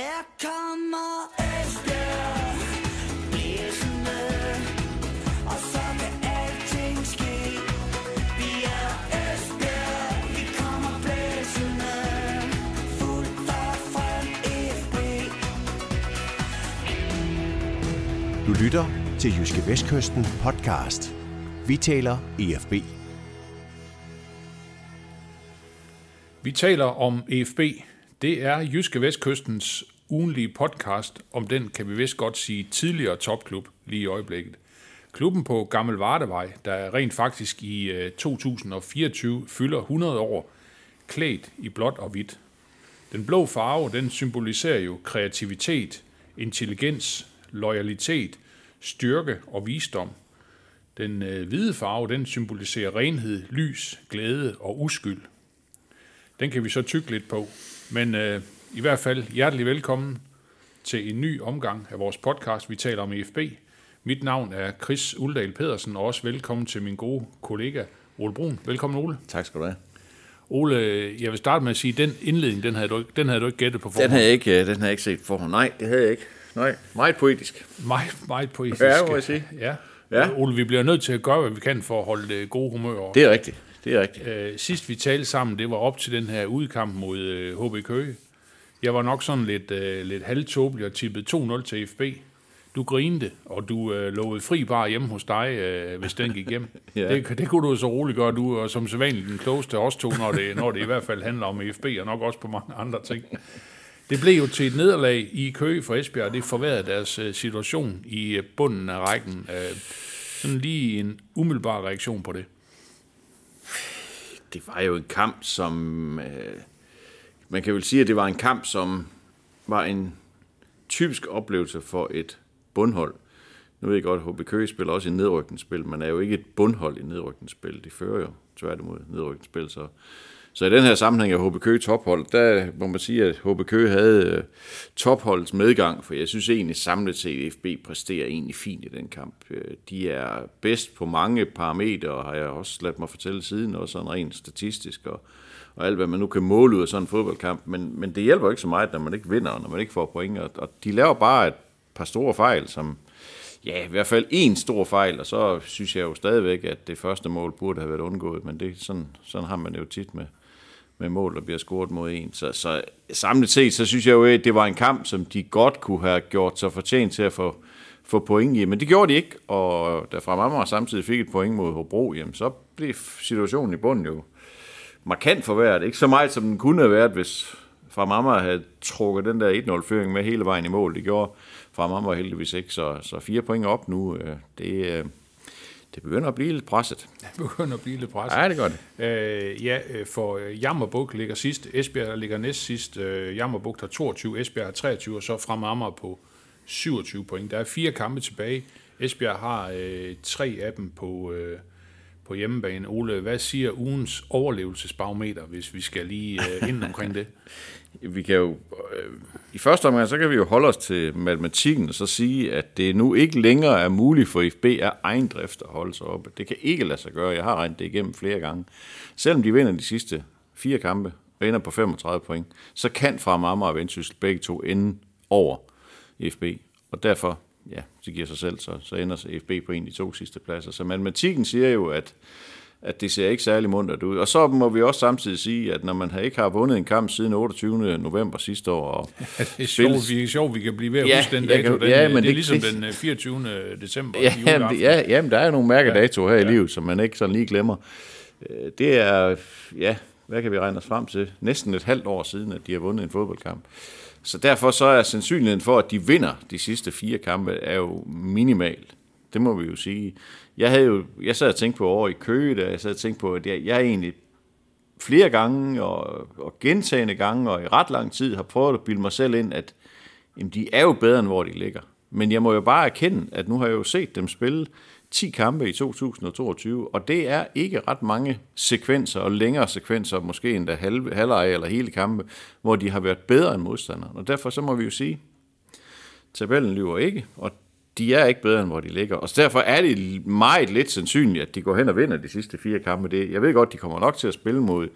Her kommer Esbjerg blæsende, og så kan alting ske. Vi er Esbjerg, vi kommer blæsende, fuldt og frem FB. Du lytter til Jyske Vestkysten podcast. Vi taler EFB. Vi taler om EFB. Det er Jyske Vestkystens ugenlige podcast om den, kan vi vist godt sige, tidligere topklub lige i øjeblikket. Klubben på Gammel Vardevej, der rent faktisk i øh, 2024 fylder 100 år, klædt i blåt og hvidt. Den blå farve, den symboliserer jo kreativitet, intelligens, loyalitet, styrke og visdom. Den øh, hvide farve, den symboliserer renhed, lys, glæde og uskyld. Den kan vi så tykke lidt på. Men øh, i hvert fald hjertelig velkommen til en ny omgang af vores podcast, vi taler om EFB. Mit navn er Chris Uldal Pedersen, og også velkommen til min gode kollega Ole Brun. Velkommen Ole. Tak skal du have. Ole, jeg vil starte med at sige, at den indledning, den havde du, ikke- den havde du ikke gættet på forhånd. Den havde jeg ikke, øh, den havde jeg ikke set for Nej, det havde jeg ikke. Nej, meget poetisk. Meget, meget poetisk. Ja, må jeg sige. Ja. Ja. Ole, vi bliver nødt til at gøre, hvad vi kan for at holde det gode humør over. Det er rigtigt. Det er rigtigt. Øh, sidst vi talte sammen, det var op til den her udkamp mod øh, HB Køge. Jeg var nok sådan lidt, øh, lidt halvtåbelig og tippede 2-0 til FB. Du grinte, og du øh, lovede fri bar hjemme hos dig, øh, hvis den gik hjem. Ja. det, det kunne du så roligt gøre. Du er som sædvanligt den klogeste af os to, når det, når det i hvert fald handler om FB, og nok også på mange andre ting. Det blev jo til et nederlag i Køge for Esbjerg, og det forværrede deres øh, situation i øh, bunden af rækken. Øh, sådan lige en umiddelbar reaktion på det. Det var jo en kamp, som... Øh, man kan vel sige, at det var en kamp, som var en typisk oplevelse for et bundhold. Nu ved jeg godt, at HB Køge spiller også i nedrykningsspil, men er jo ikke et bundhold i nedrykningsspil. De fører jo tværtimod nedrykningsspil, så... Så i den her sammenhæng af HB Køge tophold, der må man sige, at HB Køge havde øh, topholdets medgang, for jeg synes egentlig samlet set, at FB præsterer egentlig fint i den kamp. Øh, de er bedst på mange parametre, har jeg også ladt mig fortælle siden, også sådan rent statistisk, og, og alt hvad man nu kan måle ud af sådan en fodboldkamp, men, men det hjælper ikke så meget, når man ikke vinder, og når man ikke får point, og, og de laver bare et par store fejl, som, Ja, i hvert fald en stor fejl, og så synes jeg jo stadigvæk, at det første mål burde have været undgået, men det, sådan, sådan har man det jo tit med, med mål, der bliver scoret mod en. Så, så samlet set, så synes jeg jo, at det var en kamp, som de godt kunne have gjort sig fortjent til at få, få point i, men det gjorde de ikke, og da Fremammer samtidig fik et point mod Hobro, jamen, så blev situationen i bunden jo markant forværret. Ikke så meget, som den kunne have været, hvis Fremammer havde trukket den der 1-0-føring med hele vejen i mål. Det gjorde Fremammer heldigvis ikke, så, så fire point op nu, øh, det, øh, det begynder at blive lidt presset. Det begynder at blive lidt presset. Ja, det gør det. Øh, ja, øh, for Jammerbuk ligger sidst, Esbjerg ligger næst sidst, øh, Jammerbuk har 22, Esbjerg har 23, og så frem Amager på 27 point. Der er fire kampe tilbage. Esbjerg har øh, tre af dem på, øh, på hjemmebane. Ole, hvad siger ugens overlevelsesbarometer, hvis vi skal lige øh, ind omkring det? Vi kan jo, øh, i første omgang, så kan vi jo holde os til matematikken og så sige, at det nu ikke længere er muligt for FB af egen drift at holde sig oppe. Det kan ikke lade sig gøre. Jeg har regnet det igennem flere gange. Selvom de vinder de sidste fire kampe og ender på 35 point, så kan fra Amager og Vendsyssel begge to ende over FB. Og derfor, ja, det giver sig selv, så, så ender FB på en af de to sidste pladser. Så matematikken siger jo, at at det ser ikke særlig muntert ud. Og så må vi også samtidig sige, at når man ikke har vundet en kamp siden 28. november sidste år, og Det er sjovt, vi, sjovt, vi kan blive ved at Ja, huske den dato. kan- Den, ja, øh, men det er det- ligesom det- den øh, 24. december. Ja, jamen, ja, jamen, der er jo nogle mærkedatoer her ja. i livet, som man ikke sådan lige glemmer. Øh, Det er, ja, hvad kan vi regne os frem til? Næsten et halvt år siden, at de har vundet en fodboldkamp. Så derfor så er sandsynligheden for, at de vinder de sidste fire kampe, er jo minimal. Det må vi jo sige. Jeg, havde jo, jeg sad og tænkte på over i Køge, da jeg sad og tænkte på, at jeg, jeg egentlig flere gange og, og gentagende gange og i ret lang tid har prøvet at bilde mig selv ind, at jamen, de er jo bedre, end hvor de ligger. Men jeg må jo bare erkende, at nu har jeg jo set dem spille 10 kampe i 2022, og det er ikke ret mange sekvenser og længere sekvenser, måske endda halve, halvleg eller hele kampe, hvor de har været bedre end modstanderen. Og derfor så må vi jo sige, tabellen lyver ikke, og de er ikke bedre, end hvor de ligger. Og derfor er det meget lidt sandsynligt, at de går hen og vinder de sidste fire kampe. Det, jeg ved godt, de kommer nok til at spille mod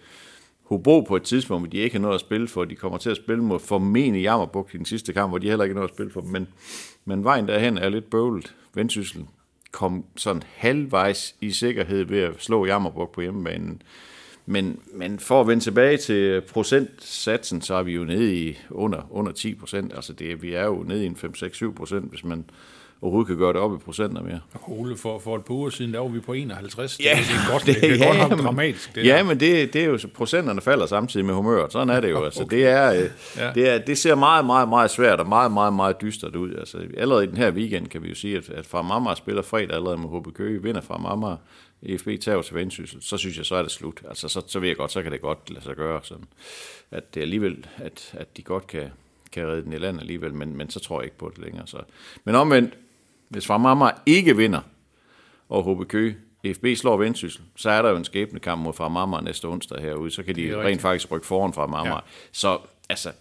Hobro på et tidspunkt, hvor de ikke har noget at spille for. De kommer til at spille mod formentlig Jammerbugt i den sidste kamp, hvor de heller ikke har noget at spille for. Men, men vejen derhen er lidt bøvlet. Vendsyssel kom sådan halvvejs i sikkerhed ved at slå Jammerbuk på hjemmebanen. Men, men for at vende tilbage til procentsatsen, så er vi jo nede i under, under 10 procent. Altså det, vi er jo nede i en 5-6-7 procent, hvis man overhovedet kan gøre det op i procenter mere. Ole, for, for et par uger siden, der var vi på 51. Ja, det, er godt, det- det, det er ja, godt men- dramatisk. Det ja, der. men det, det er jo, procenterne falder samtidig med humøret. Sådan er det jo. Altså, Okay. det, er, øh, Ja. det, er, det ser meget, meget, meget svært og meget, meget, meget dystert ud. Altså, allerede i den her weekend kan vi jo sige, at, at fra Amager spiller fredag allerede med HB Køge, vinder fra Amager, EFB tager til Vendsyssel, så synes jeg, så er det slut. Altså, så, så ved jeg godt, så kan det godt lade sig gøre, sådan, at det alligevel, at, at de godt kan, kan redde den i land alligevel, men, men så tror jeg ikke på det længere. Så. Men omvendt, hvis fra Amager ikke vinder, og HB Køge, FB slår Vendsyssel, så er der jo en skæbnekamp mod fra Marmar næste onsdag herude, så kan de rent rigtigt. faktisk rykke foran fra Marmar. Ja. Så altså,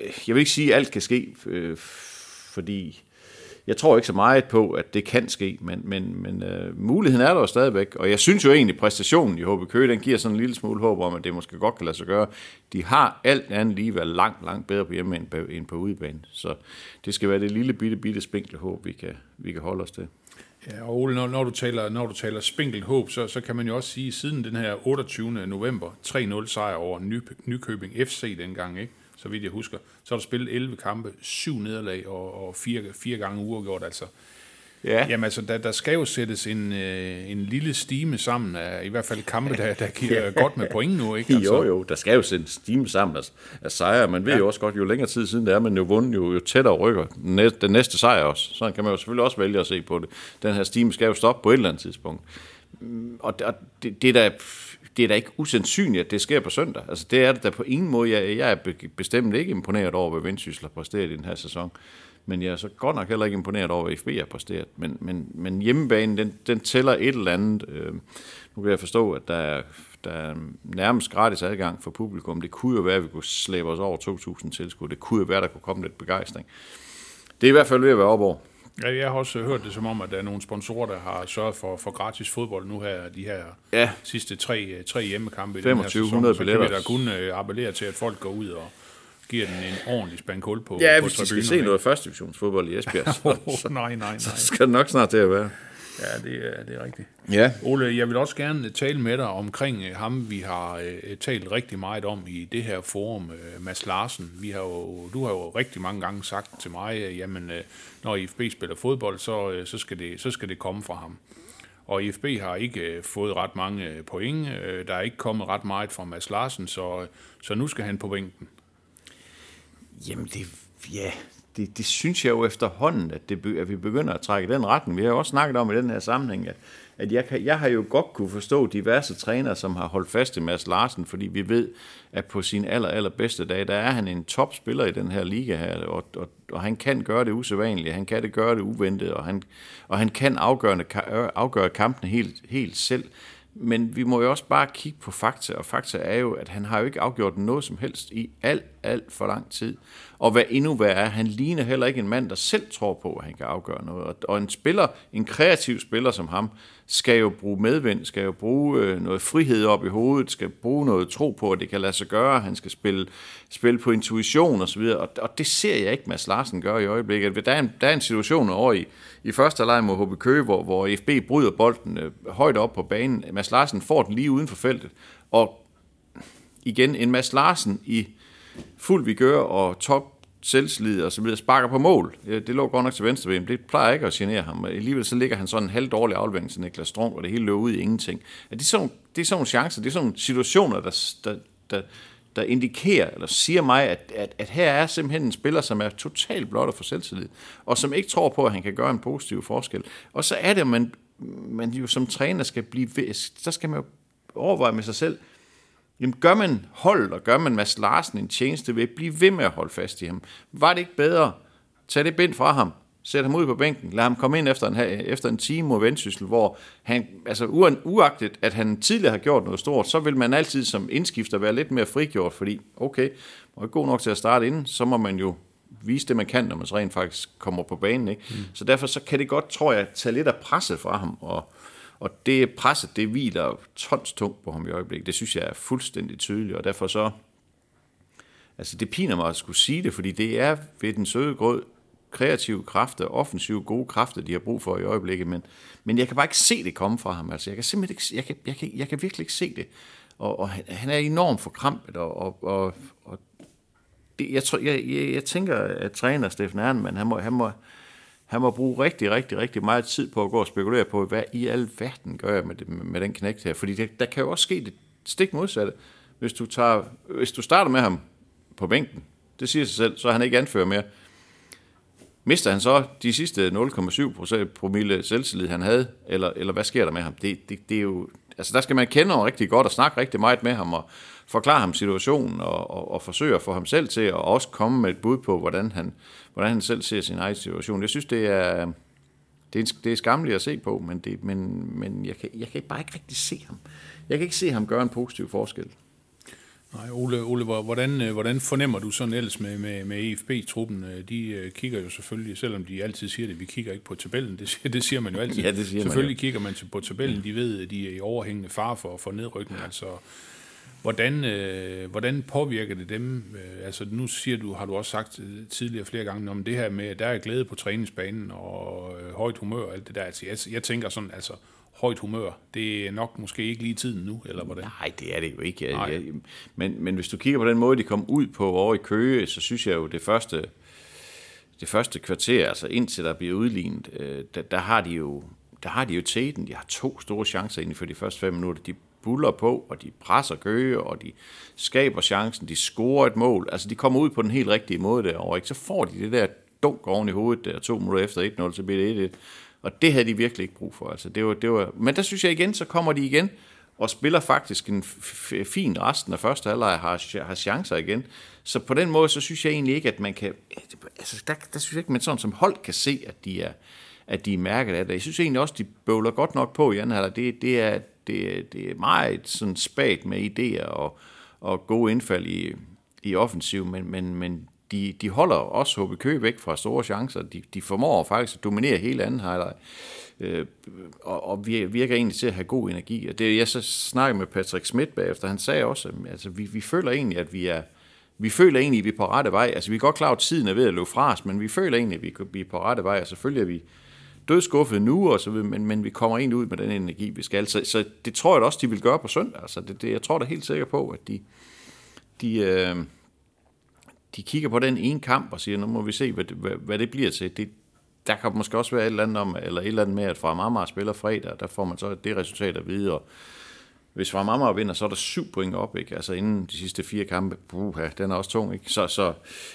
jeg vil ikke sige, at alt kan ske, øh, fordi jeg tror ikke så meget på, at det kan ske, men, men, men øh, muligheden er der jo stadigvæk, og jeg synes jo egentlig, præstationen i HB Køge, den giver sådan en lille smule håb om, at det måske godt kan lade sig gøre. De har alt andet lige været langt, langt bedre på hjemme end på, end på udebane, så det skal være det lille bitte, bitte spinkle håb, vi kan, vi kan holde os til. Ja, og Ole, når, når, du taler, når du taler spinkelt håb, så, så kan man jo også sige, at siden den her 28. november, 3-0 sejr over Ny, Nykøbing FC dengang, ikke? Så vidt jeg husker, så har du spillet 11 kampe, syv nederlag og, og fire, fire gange uafgjort. Altså, Ja, Jamen altså, der, der skal jo sættes en, øh, en lille stime sammen af i hvert fald kampe, der, der giver godt med point nu, ikke? Altså, Jo, jo, der skal jo sendes stime sammen af, af sejre. Man ved ja. jo også godt, jo længere tid siden det er, man jo vundet, jo, jo tættere rykker næste, den næste sejr også. Sådan kan man jo selvfølgelig også vælge at se på det. Den her stime skal jo stoppe på et eller andet tidspunkt. Mm, og, og det, det, er da, det er da ikke usandsynligt, at det sker på søndag. Altså, det er det da på ingen måde. Jeg, jeg er bestemt ikke imponeret over, hvad Vendsyssel har præsteret i den her sæson. Men jeg er så godt nok heller ikke imponeret over, hvad FB har præsteret. Men, men, men hjemmebanen, den, den tæller et eller andet. Øh, nu kan jeg forstå, at der er, der er nærmest gratis adgang for publikum. Det kunne jo være, at vi kunne slæbe os over 2.000 tilskud. Det kunne jo være, at der kunne komme lidt begejstring. Det er i hvert fald ved at være op over. Ja, jeg har også hørt det som om, at der er nogle sponsorer, der har sørget for, for gratis fodbold nu her, de her Ja. sidste tre, tre hjemmekampe i den her 2500 sæson. Så kan vi da kun øh, appellere til, at folk går ud og giver den en ordentlig spand kul på, Ja, på hvis de skal se noget første divisionsfodbold i Esbjerg, så, Åh, nej, nej, nej. så skal det nok snart til at være. Ja, det er, det er rigtigt. Ja. Ole, jeg vil også gerne tale med dig omkring øh, ham, vi har øh, talt rigtig meget om i det her forum, øh, Mads Larsen. Vi har jo, du har jo rigtig mange gange sagt til mig, øh, jamen, øh, når IFB spiller fodbold, så, øh, så, skal det, så skal det komme fra ham. Og IFB har ikke øh, fået ret mange øh, point. Øh, Der er ikke kommet ret meget fra Mads Larsen, så, øh, så nu skal han på bænken. Jamen, det, ja, det, det synes jeg jo efterhånden, at, det, at vi begynder at trække den retning. Vi har jo også snakket om i den her sammenhæng, at, at jeg, kan, jeg har jo godt kunne forstå diverse trænere, som har holdt fast i Mads Larsen, fordi vi ved, at på sin aller, aller bedste dag, der er han en topspiller i den her liga her, og, og, og han kan gøre det usædvanligt, han kan det gøre det uventet, og han, og han kan afgørende, øh, afgøre kampene helt, helt selv. Men vi må jo også bare kigge på fakta, og fakta er jo, at han har jo ikke afgjort noget som helst i alt, alt for lang tid. Og hvad endnu værre er, han ligner heller ikke en mand, der selv tror på, at han kan afgøre noget. Og- en spiller, en kreativ spiller som ham, skal jo bruge medvind, skal jo bruge øh, noget frihed op i hovedet, skal bruge noget tro på, at det kan lade sig gøre, han skal spille, spille på intuition og så videre. Og, og det ser jeg ikke, Mads Larsen gør i øjeblikket. Der er en, der er en situation over i, i første leg mod HB Køge, hvor, hvor FB bryder bolden øh, højt op på banen. Mads Larsen får den lige uden for feltet, og igen en Mads Larsen i fuld vigør og top selvslid og så videre, sparker på mål. Det lå godt nok til venstre Det plejer ikke at genere ham. Alligevel så ligger han sådan en halv dårlig aflevering til Niklas Strunk, og det hele løber ud i ingenting. Ja, det, er sådan, det er sådan nogle chancer, det er sådan nogle situationer, der, der, der, der indikerer, eller siger mig, at, at, at her er simpelthen en spiller, som er totalt blot for selvtillid, og som ikke tror på, at han kan gøre en positiv forskel. Og så er det, at man, man jo som træner skal blive så skal man jo overveje med sig selv, Jamen gør man hold, og gør man Mads Larsen en tjeneste ved at blive ved med at holde fast i ham? Var det ikke bedre? Tag det bind fra ham. Sæt ham ud på bænken. Lad ham komme ind efter en, efter en time mod Vendsyssel, hvor han, altså uagtet, at han tidligere har gjort noget stort, så vil man altid som indskifter være lidt mere frigjort, fordi okay, man er god nok til at starte inden, så må man jo vise det, man kan, når man så rent faktisk kommer på banen. Ikke? Mm. Så derfor så kan det godt, tror jeg, tage lidt af presset fra ham, og, og det presset, det hviler tons tungt på ham i øjeblikket. Det synes jeg er fuldstændig tydeligt, og derfor så... Altså, det piner mig at skulle sige det, fordi det er ved den søde grød kreative kræfter, offensive gode kræfter, de har brug for i øjeblikket, men, men jeg kan bare ikke se det komme fra ham. Altså, jeg kan simpelthen ikke, jeg kan, jeg kan, jeg kan virkelig ikke se det. Og, og han, han er enormt forkrampet, og, og, og, og det, jeg, tror, jeg, jeg, jeg tænker, at træner Steffen Ernmann, han må, han må, han må bruge rigtig, rigtig, rigtig meget tid på at gå og spekulere på, hvad i alverden gør jeg med, det, med den knægt her. Fordi det, der kan jo også ske det stik modsatte. Hvis du, tager, hvis du starter med ham på bænken, det siger sig selv, så er han ikke anfører mere. Mister han så de sidste 0,7% promille selvtillid, han havde, eller, eller hvad sker der med ham? Det, det, det er jo, altså der skal man kende ham rigtig godt og snakke rigtig meget med ham og forklare ham situationen og, og, og forsøge at få ham selv til at også komme med et bud på, hvordan han, hvordan han selv ser sin egen situation. Jeg synes, det er, det er, det er skamligt at se på, men, det, men, men jeg, kan, jeg kan bare ikke rigtig se ham. Jeg kan ikke se ham gøre en positiv forskel. Nej, Ole, Ole hvordan, øh, hvordan fornemmer du sådan ellers med, med, med EFB-truppen? Øh, de øh, kigger jo selvfølgelig, selvom de altid siger det, vi kigger ikke på tabellen, det, det siger man jo altid. Ja, det siger selvfølgelig man kigger man på tabellen, de ved, at de er i overhængende far for, for nedrykning. Altså, hvordan, øh, hvordan påvirker det dem? Altså nu siger du, har du også sagt tidligere flere gange, om det her med, at der er glæde på træningsbanen og øh, højt humør og alt det der. Altså, jeg, jeg tænker sådan, altså højt humør. Det er nok måske ikke lige tiden nu, eller hvordan? Nej, det er det jo ikke. Jeg, men, men hvis du kigger på den måde, de kom ud på over i Køge, så synes jeg jo, det første, det første kvarter, altså indtil der bliver udlignet, øh, der, der, har de jo der har de jo tæten. De har to store chancer inden for de første fem minutter. De buller på, og de presser Køge, og de skaber chancen. De scorer et mål. Altså, de kommer ud på den helt rigtige måde derovre. Ikke? Så får de det der dunk oven i hovedet der to minutter efter 1-0, så bliver det 1-1. Og det havde de virkelig ikke brug for. Altså, det var, det var, men der synes jeg igen, så kommer de igen og spiller faktisk en fin resten af første halvleg har, har chancer igen. Så på den måde, så synes jeg egentlig ikke, at man kan... Altså, der, der synes jeg ikke, man sådan som hold kan se, at de er, at de er mærket af det. Jeg synes egentlig også, de bøvler godt nok på i anden halvleg. Det, det, er, det, det er meget sådan spagt med idéer og, og gode indfald i, i offensiv, men, men, men de, de holder også HB Køge væk fra store chancer. De, de formår faktisk at dominere hele anden halvleg. Øh, og, og virker egentlig til at have god energi. Og det jeg så snakkede med Patrick Schmidt bagefter, han sagde også, at altså, vi, vi føler egentlig, at vi er vi føler egentlig, at vi er på rette vej. Altså, vi er godt klar, at tiden er ved at løbe fra os, men vi føler egentlig, at vi er på rette vej, og selvfølgelig er vi dødskuffet nu, og så, men, men vi kommer egentlig ud med den energi, vi skal. Så, så det tror jeg også, de vil gøre på søndag. Altså, det, det, jeg tror da helt sikker på, at de, de, øh, de kigger på den ene kamp og siger, nu må vi se, hvad hvad, hvad det bliver til. Det, der kan måske også være et eller andet, om, eller et eller andet med, at fra Marmar spiller fredag, der får man så det resultat at vide, og hvis fra Marmar vinder, så er der syv point op, ikke? Altså inden de sidste fire kampe, puha, den er også tung, ikke? Så, så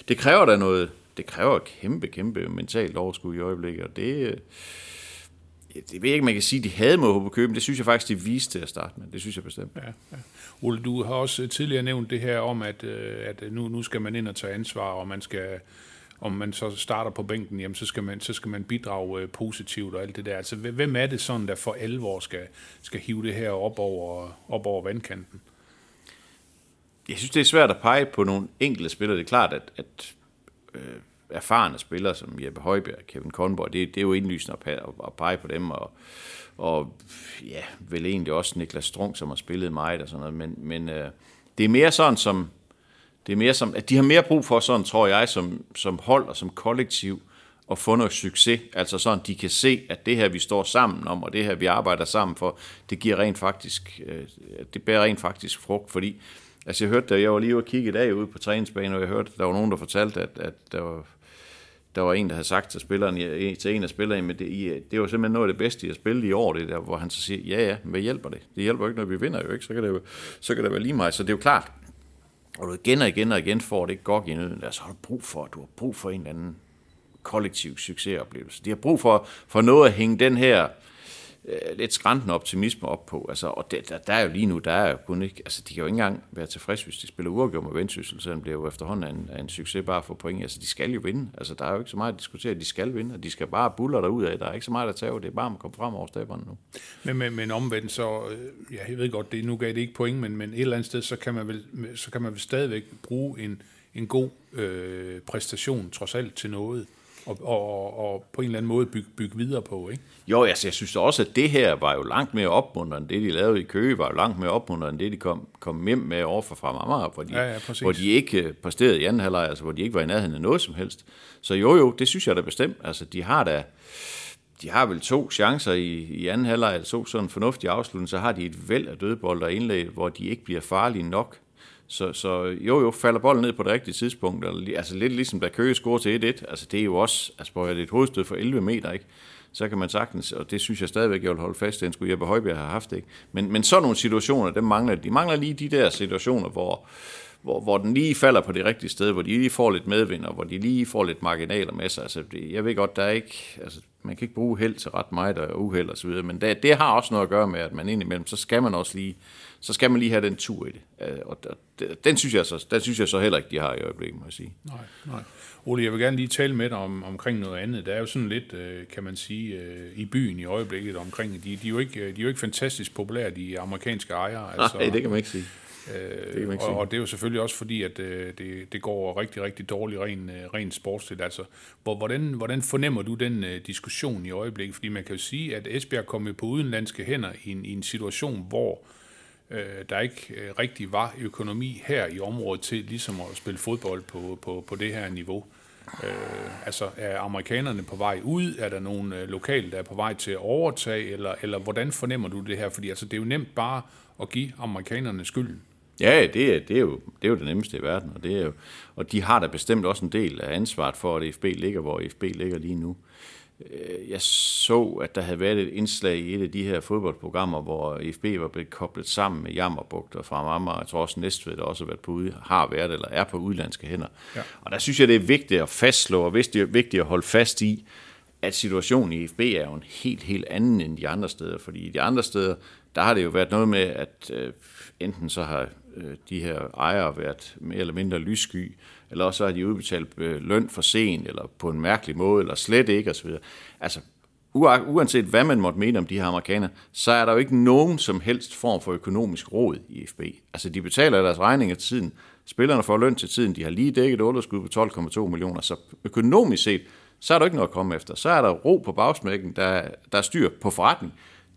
det kræver da noget, det kræver kæmpe, kæmpe mentalt overskud i øjeblikket, og det, det ved jeg ikke, man kan sige, de havde mod HB Køben. Det synes jeg faktisk, de viste til at starte med. Det synes jeg bestemt. Ja, ja. Ole, du har også tidligere nævnt det her om, at, øh, at nu, nu skal man ind og tage ansvar, og man skal, om man så starter på bænken, jamen, så, skal man, så skal man bidrage øh, positivt og alt det der. Altså, hvem er det sådan, der for alvor skal, skal hive det her op over, op over vandkanten? Jeg synes, det er svært at pege på nogle enkelte spillere. Det er klart, at, at øh, erfarne spillere som Jeppe Højbjerg, Kevin Kornborg, det, det er jo indlysende at, at pege på dem, og, og ja, vel egentlig også Niklas Strunk, som har spillet meget og sådan noget, men, men øh, det er mere sådan som, det er mere som, at de har mere brug for sådan, tror jeg, som, som hold og som kollektiv, at få noget succes, altså sådan, de kan se, at det her, vi står sammen om, og det her, vi arbejder sammen for, det giver rent faktisk, øh, det bærer rent faktisk frugt, fordi, altså jeg hørte, da jeg var lige ude og kigge i dag ude på træningsbanen, og jeg hørte, der var nogen, der fortalte, at, at der var der var en, der havde sagt til, spilleren, til en af spillerne, men det, det var simpelthen noget af det bedste, jeg spillet i år, det der, hvor han så siger, ja ja, hvad hjælper det? Det hjælper ikke, når vi vinder jo ikke, så kan det, så kan det være lige meget. Så det er jo klart, og du igen og igen og igen får det ikke godt i nøden, så har du brug for, du har brug for en eller anden kollektiv succesoplevelse. De har brug for, for noget at hænge den her øh, Øh, lidt skræntende optimisme op på. Altså, og det, der, der, er jo lige nu, der er jo kun ikke, altså de kan jo ikke engang være tilfredse, hvis de spiller uafgjort med vendsyssel, selvom det er jo efterhånden en, en succes bare for point. Altså de skal jo vinde. Altså der er jo ikke så meget at diskutere, de skal vinde, og de skal bare buller derud af. Der er ikke så meget at tage, det er bare at komme frem over staberne nu. Men, men, men omvendt så, øh, ja, jeg ved godt, det nu gav det ikke point, men, men et eller andet sted, så kan man vel, så kan man vel stadigvæk bruge en, en god øh, præstation trods alt til noget og, og, og på en eller anden måde bygge, bygge videre på, ikke? Jo, altså, jeg synes også, at det her var jo langt mere opmuntrende, end det, de lavede i Køge, var jo langt mere opmuntrende, end det, de kom, kom hjem med over fra Amager, hvor de, Ja, ja, præcis. hvor de ikke præsterede i anden halvleg, altså hvor de ikke var i nærheden af noget som helst. Så jo, jo, det synes jeg da bestemt. Altså, de har da, de har vel to chancer i, i anden halvleg, to sådan en fornuftig afslutning, så har de et væld af dødbold og indlæg, hvor de ikke bliver farlige nok. Så, så jo, jo, falder bolden ned på det rigtige tidspunkt. Eller, altså lidt ligesom da Køge scorer til 1-1. Altså det er jo også, altså prøv at det er et hovedstød for 11 meter, ikke? Så kan man sagtens, og det synes jeg stadigvæk, jeg vil holde fast i, den skulle Jeppe Højbjerg have haft, ikke? Men, men sådan nogle situationer, dem mangler, de mangler lige de der situationer, hvor, hvor, hvor den lige falder på det rigtige sted, hvor de lige får lidt medvind, og hvor de lige får lidt marginaler med sig. Altså, det, jeg ved godt, der er ikke, altså, man kan ikke bruge held til ret meget og uheld og så videre, men det, det har også noget at gøre med, at man indimellem, så skal man også lige, så skal man lige have den tur i det. Øh, Og den synes jeg så, den synes jeg så heller ikke, de har i øjeblikket, må jeg sige. Nej, nej. Ole, jeg vil gerne lige tale med dig om, omkring noget andet. Der er jo sådan lidt, øh, kan man sige, øh, i byen i øjeblikket omkring, de, de, er jo ikke, de er jo ikke fantastisk populære, de amerikanske ejere. Altså, Nej, det kan man ikke sige. Øh, og, og det er jo selvfølgelig også fordi, at øh, det, det går rigtig, rigtig dårligt rent øh, ren sportsligt. Altså, hvor, hvordan, hvordan fornemmer du den øh, diskussion i øjeblikket? Fordi man kan jo sige, at Esbjerg kom på udenlandske hænder i en, i en situation, hvor øh, Øh, der ikke øh, rigtig var økonomi her i området til ligesom at spille fodbold på, på, på det her niveau. Øh, altså er amerikanerne på vej ud? Er der nogen øh, lokale, der er på vej til at overtage? Eller, eller hvordan fornemmer du det her? Fordi altså, det er jo nemt bare at give amerikanerne skylden. Ja, det er, det, er jo, det er jo det nemmeste i verden, og, det er jo, og de har da bestemt også en del af ansvaret for, at FB ligger, hvor FB ligger lige nu. Øh, Jeg så, at der havde været et indslag i et af de her fodboldprogrammer, hvor FB var blevet koblet sammen med Jammerbugt og fra Amager. Jeg tror også Næstved, der også har, været på, ude- har været eller er på udlandske hænder. Ja. Og der synes jeg, det er vigtigt at fastslå, og vigtigt- vigtigt at holde fast i, at situationen i FB er jo en helt, helt anden end de andre steder. Fordi i de andre steder, der har det jo været noget med, at øh, enten så har øh, de her ejere været mere eller mindre lyssky, eller også så har de udbetalt øh, løn for sent, eller på en mærkelig måde, eller slet ikke osv. Altså, uanset hvad man måtte mene om de her amerikanere, så er der jo ikke nogen som helst form for økonomisk råd i FB. Altså, de betaler deres regninger til tiden. Spillerne får løn til tiden. De har lige dækket underskud på 12,2 millioner. Så økonomisk set, så er der ikke noget at komme efter. Så er der ro på bagsmækken, der, der er styr på forretning.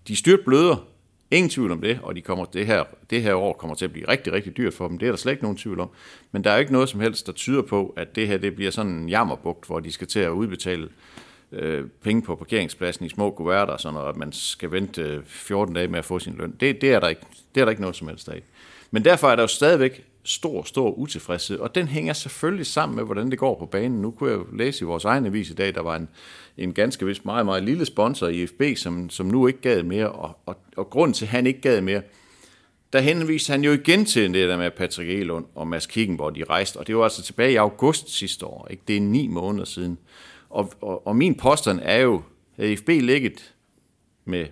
De styrt bløder, ingen tvivl om det, og de kommer, det, her, det her år kommer til at blive rigtig, rigtig dyrt for dem. Det er der slet ikke nogen tvivl om. Men der er jo ikke noget som helst, der tyder på, at det her det bliver sådan en jammerbugt, hvor de skal til at udbetale øh, penge på parkeringspladsen i små kuverter, sådan noget, at man skal vente øh, 14 dage med at få sin løn. Det, det, er der ikke, det er der ikke noget som helst af. Men derfor er der jo stadigvæk stor, stor utilfredshed, og den hænger selvfølgelig sammen med, hvordan det går på banen. Nu kunne jeg jo læse i vores egen avis i dag, der var en, en ganske vist meget, meget lille sponsor i FB, som, som nu ikke gad mere, og, og, og grunden til, at han ikke gad mere, der henviste han jo igen til det der med Patrick Elund og Mads Kickenborg, de rejste, og det var altså tilbage i august sidste år, ikke? det er ni måneder siden. Og, og, og min påstand er jo, at FB ligget med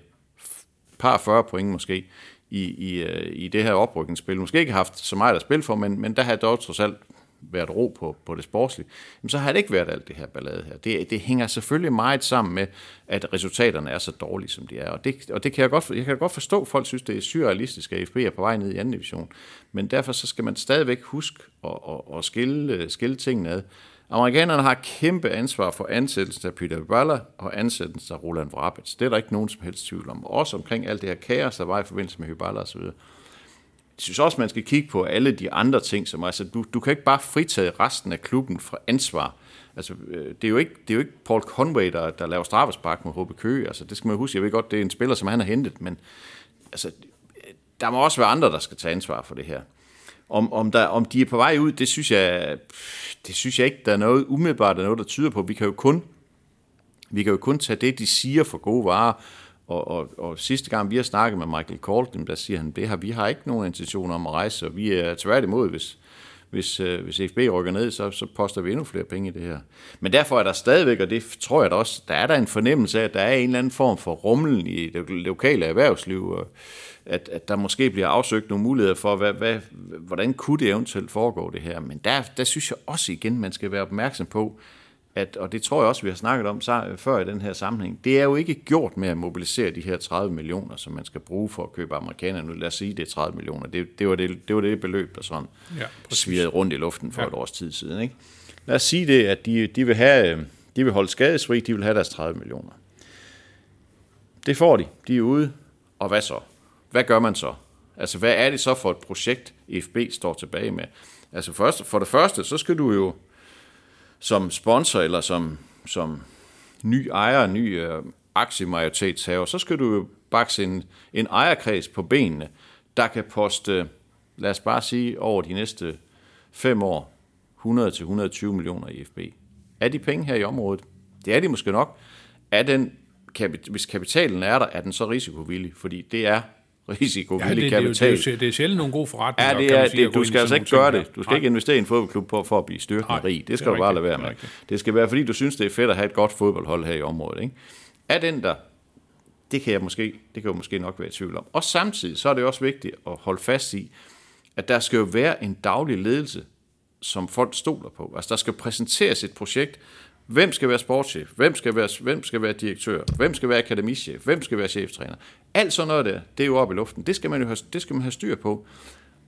par 40 point måske i, i, øh, i det her oprykningsspil. Måske ikke haft så meget at spille for, men, men der har dog trods alt været ro på, på det sportslige, jamen, så har det ikke været alt det her ballade her. Det, det hænger selvfølgelig meget sammen med, at resultaterne er så dårlige, som de er. Og det, og det kan jeg godt, jeg kan godt forstå, at folk synes, det er surrealistisk, at FB er på vej ned i anden division. Men derfor så skal man stadigvæk huske at, at, at skille, skille tingene ad. Amerikanerne har kæmpe ansvar for ansættelsen af Peter Balla og ansættelsen af Roland Vrabets. Det er der ikke nogen som helst tvivl om. Også omkring alt det her kaos, der var i forbindelse med Hyballa osv. Jeg synes også, man skal kigge på alle de andre ting, som altså, du, du kan ikke bare fritage resten af klubben fra ansvar. Altså, øh, det, er jo ikke, det er jo ikke Paul Conway, der, der laver straffespark mod HB Køge. Altså, det skal man huske. Jeg ved godt, det er en spiller, som han har hentet, men altså, der må også være andre, der skal tage ansvar for det her. Om, om, der, om de er på vej ud, det synes jeg, det synes jeg ikke, der er noget umiddelbart, der er noget, der tyder på. Vi kan jo kun, vi kan jo kun tage det, de siger for gode varer. Og, og, og sidste gang, vi har snakket med Michael Colton, der siger han, det har, vi har ikke nogen intention om at rejse, og vi er tværtimod, hvis, hvis, øh, hvis FB rykker ned, så, så poster vi endnu flere penge i det her. Men derfor er der stadigvæk, og det tror jeg da også, der er der en fornemmelse af, at der er en eller anden form for rumlen i det lokale erhvervsliv, og at, at der måske bliver afsøgt nogle muligheder for, hvad, hvad, hvordan kunne det eventuelt foregå det her. Men der, der synes jeg også igen, man skal være opmærksom på, at, og det tror jeg også, vi har snakket om så, før i den her sammenhæng, det er jo ikke gjort med at mobilisere de her 30 millioner, som man skal bruge for at købe amerikanere. Nu lad os sige, det er 30 millioner. Det, det, var, det, det var det beløb, der sådan Ja, præcis. svirrede rundt i luften for Ja. et års tid siden. Ikke? Lad os sige det, at de, de, vil have, de De vil holde skadesfri, de vil have deres 30 millioner. Det får de. De er ude. Og hvad så? Hvad gør man så? Altså, hvad er det så for et projekt, FB står tilbage med? Altså, først, for det første, så skal du jo som sponsor eller som, som ny ejer, ny øh, aktiemajoritetshaver, så skal du jo bakse en, en ejerkreds på benene, der kan poste, lad os bare sige, over de næste fem år, 100-120 millioner i FB. Er de penge her i området? Det er de måske nok. Er den, hvis kapitalen er der, er den så risikovillig? Fordi det er risikovillig ja, det, kapital. Det, det, det, det er sjældent nogle gode forretninger. Ja, det kan er, sige, det, du skal altså ikke gøre det. Du skal her. ikke investere i en fodboldklub for, for at blive styrtende Nej, rig. det Det skal er du bare lade være det med. rigtigt. Det skal være, fordi du synes, det er fedt at have et godt fodboldhold her i området. Ikke? Er den der, det kan jeg måske, det kan jeg måske nok være i tvivl om. Og samtidig så er det også vigtigt at holde fast i, at der skal jo være en daglig ledelse, som folk stoler på. Altså der skal præsenteres et projekt. Hvem skal være sportschef? Hvem skal være, hvem skal være direktør? Hvem skal være akademichef? Hvem skal være cheftræner? Alt sådan noget der, det er jo oppe i luften. Det skal man jo have, det skal man have styr på.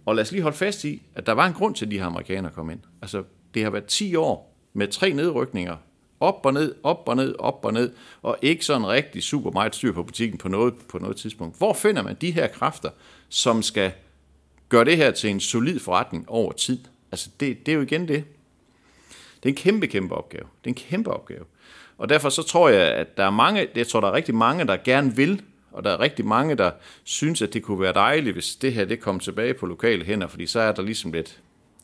Og lad os lige holde fast i, at der var en grund til, at de her amerikanere kom ind. Altså, det har været 10 år med tre nedrykninger. Op og ned, op og ned, op og ned. Og ikke sådan rigtig super meget styr på butikken på noget, på noget tidspunkt. Hvor finder man de her kræfter, som skal gøre det her til en solid forretning over tid? Altså, det, det er jo igen det. Det er en kæmpe, kæmpe opgave. Det er en kæmpe opgave. Og derfor så tror jeg, at der er mange, jeg tror, der er rigtig mange, der gerne vil, og der er rigtig mange, der synes, at det kunne være dejligt, hvis det her det kom tilbage på lokale hænder, fordi så er der ligesom lidt,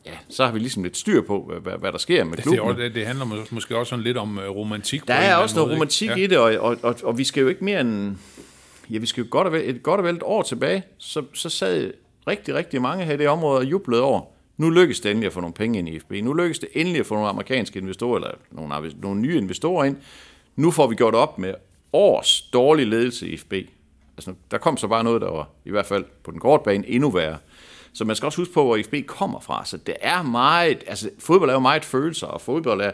ja, så har vi ligesom lidt styr på, hvad, hvad, der sker med klubben. det, det handler mås- måske også sådan lidt om øh, romantik. Der er også noget måde, romantik ikke? i det, og, og, og, og vi skal jo ikke mere end... Ja, vi skal jo godt og vel, et godt og vel et år tilbage, så, så sad rigtig, rigtig mange her i det område og jublede over, nu lykkes det endelig at få nogle penge ind i FB. Nu lykkes det endelig at få nogle amerikanske investorer, eller nogle, nogle nye investorer ind. Nu får vi gjort op med års dårlig ledelse i FB. Altså, der kom så bare noget, der var i hvert fald på den korte bane endnu værre. Så man skal også huske på, hvor FB kommer fra. Så det er meget, altså fodbold er jo meget følelser, og fodbold er,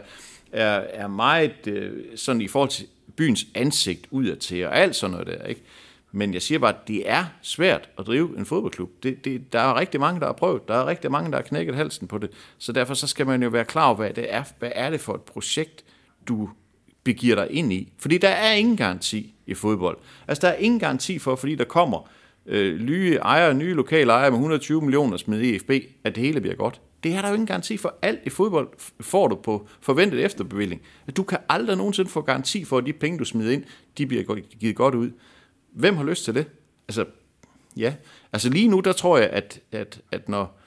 er, er meget øh, sådan i forhold til byens ansigt udadtil, og alt sådan noget der, ikke? Men jeg siger bare, at det er svært at drive en fodboldklub. Det, det, der er rigtig mange, der har prøvet. Der er rigtig mange, der har knækket halsen på det. Så derfor så skal man jo være klar over, hvad det er, hvad er det for et projekt, du begiver dig ind i. Fordi der er ingen garanti i fodbold. Altså der er ingen garanti for, fordi der kommer øh, nye ejere, nye lokale ejere med 120 millioner smidt i EFB, at det hele bliver godt. Det er der jo ingen garanti for. Alt i fodbold får du på forventet efterbevilling. Du kan aldrig nogensinde få garanti for, at de penge, du smider ind, de bliver givet godt ud. Hvem har lyst til det? Altså, ja. Altså lige nu, der tror jeg, at, at, at når,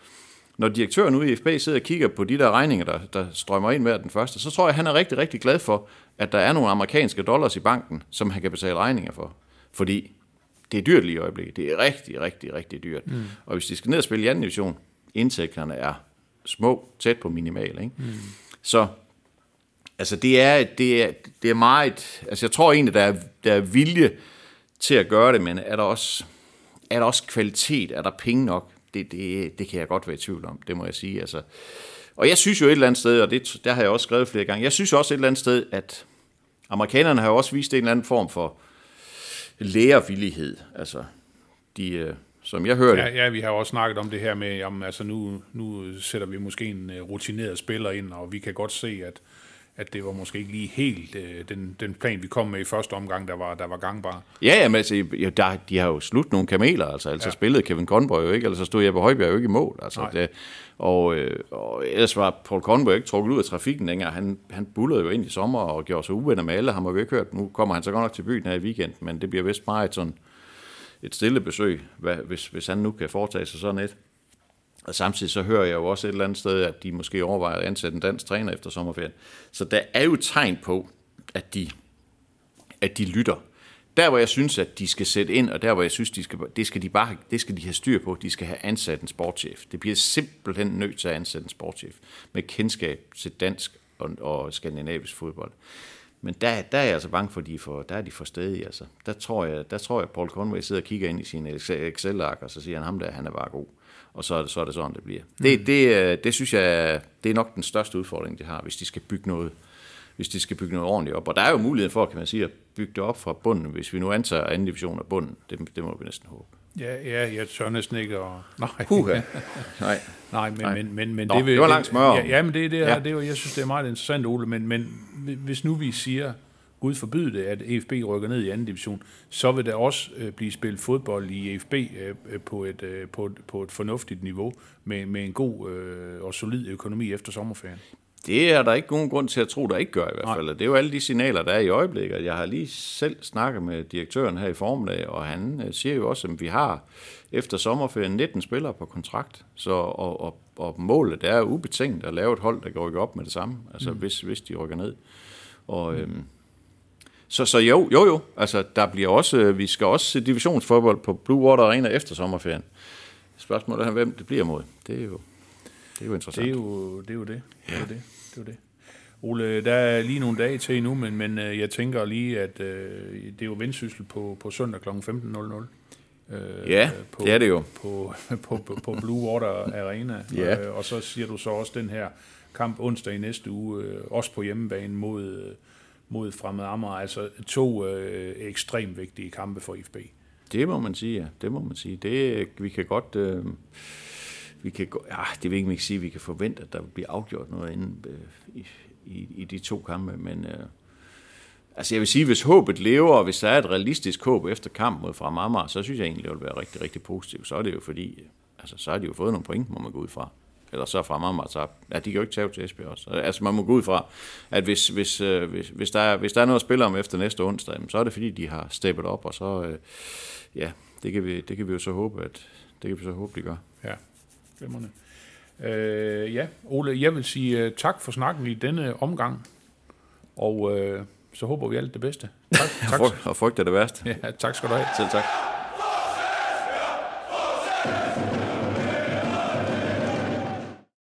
når direktøren ude i FB sidder og kigger på de der regninger, der, der strømmer ind hver den første, så tror jeg, at han er rigtig, rigtig glad for, at der er nogle amerikanske dollars i banken, som han kan betale regninger for. Fordi det er dyrt lige i øjeblikket. Det er rigtig, rigtig, rigtig dyrt. Mm. Og hvis de skal ned og spille i anden division, indtægterne er små, tæt på minimal. Ikke? Mm. Så altså det er, det, er, det er meget... Altså jeg tror egentlig, der er, der er vilje til at gøre det, men er der også, er der også kvalitet? Er der penge nok? Det, det, det kan jeg godt være i tvivl om, det må jeg sige. Altså. Og jeg synes jo et eller andet sted, og det, der har jeg også skrevet flere gange, jeg synes også et eller andet sted, at amerikanerne har jo også vist en eller anden form for lærervillighed. Altså, de, øh, som jeg hørte, Ja, ja, vi har jo også snakket om det her med, jamen, altså nu, nu sætter vi måske en øh, rutineret spiller ind, og vi kan godt se, at, at det var måske ikke lige helt øh, den, den plan, vi kom med i første omgang, der var, der var gangbar. Ja, jamen, altså, ja, der, de har jo slut nogle kameler, altså, altså ja. spillede Kevin Conboy jo ikke, ellers så stod Jeppe Højbjerg jo ikke i mål, altså, Nej. det, og, øh, og ellers var Paul Conboy ikke trukket ud af trafikken længere, han, han bullede jo ind i sommer og gjorde sig uvenner med alle, han har vi ikke hørt, nu kommer han så godt nok til byen her i weekend, men det bliver vist meget sådan et stille besøg, hvad, hvis, hvis han nu kan foretage sig sådan et. Og samtidig så hører jeg jo også et eller andet sted, at de måske overvejer at ansætte en dansk træner efter sommerferien. Så der er jo tegn på, at de, at de lytter. Der, hvor jeg synes, at de skal sætte ind, og der, hvor jeg synes, de skal, det skal de bare det skal de have styr på, de skal have ansat en sportschef. Det bliver simpelthen nødt til at ansætte en sportschef med kendskab til dansk og, og skandinavisk fodbold. Men der, der er jeg altså bange for, de for, der er de for stedige. Altså. Der, tror jeg, der tror jeg, at Paul Conway sidder og kigger ind i sine Excel-ark, og så siger han, ham der, han er bare god. Og så er det, så er det sådan, det bliver. Det, det, øh, det synes jeg, det er nok den største udfordring, de har, hvis de skal bygge noget, hvis de skal bygge noget ordentligt op. Og der er jo mulighed for, kan man sige, at bygge det op fra bunden, hvis vi nu antager anden division af bunden. Det, det må vi næsten håbe. Ja, ja, jeg tør næsten ikke at... Nej, Puha. Nej. Nej, men, Nej. men, men, men Nå, det, vil, det var langt smør. Ja, ja, men det, det, er, Ja. det er, jo- jeg synes, det er meget interessant, Ole, men, men hvis nu vi siger, Gud forbyde det, at EFB rykker ned i anden division, så vil der også øh, blive spillet fodbold i EFB øh, øh, på, et, øh, på, et, på et fornuftigt niveau, med, med en god øh, og solid økonomi efter sommerferien. Det er der ikke nogen grund til at tro, der ikke gør i hvert fald. Det er jo alle de signaler, der er i øjeblikket. Jeg har lige selv snakket med direktøren her i formiddag, og han øh, siger jo også, at vi har efter sommerferien 19 spillere på kontrakt. Så, og, og, og målet er ubetinget at lave et hold, der kan rykke op med det samme, altså mm. hvis, hvis de rykker ned. Og, øhm, så, så jo, jo, jo. Altså, der bliver også, øh, vi skal også se divisionsfodbold på Blue Water Arena efter sommerferien. Spørgsmålet er, hvem det bliver mod. Det er jo, det er jo interessant. Det er jo det. Er jo det. det, er det. det, er det. Ole, der er lige nogle dage til endnu, men, men øh, jeg tænker lige, at øh, det er jo vendsyssel på, på søndag kl. 15.00. Øh, Ja, på, det er det jo. På, på, på, på Blue Water Arena. Ja. Øh, og så siger du så også den her kamp onsdag i næste uge, øh, også på hjemmebane mod, øh, mod Fremad Amager. Altså to øh, ekstremt vigtige kampe for IFB. Det må man sige, ja. Det må man sige. Det, vi kan godt... Øh, vi kan, gå- ja, det vil ikke man kan sige, at vi kan forvente, at der bliver afgjort noget inden, øh, i, i, i de to kampe, men øh, altså jeg vil sige, hvis håbet lever, og hvis der er et realistisk håb efter kamp mod fra Amager, så synes jeg egentlig, det vil være rigtig, rigtig positivt. Så er det jo fordi, øh, altså så har de jo fået nogle point, må man gå ud fra. Eller så er fra Amager tabt. Ja, de kan jo ikke tage til Esbjerg også. Altså man må gå ud fra, at hvis, hvis, øh, hvis, hvis, der, er, hvis der er noget at spille om efter næste onsdag, jamen, så er det fordi, de har steppet op, og så, øh, ja, det kan, vi, det kan vi jo så håbe, at det kan vi så håbe, de gør. Glimrende. Øh, ja, Ole, jeg vil sige uh, tak for snakken i denne omgang, og uh, så håber vi alt det bedste. Tak, tak, Og frygt er det værste. ja, tak skal du have. Selv tak.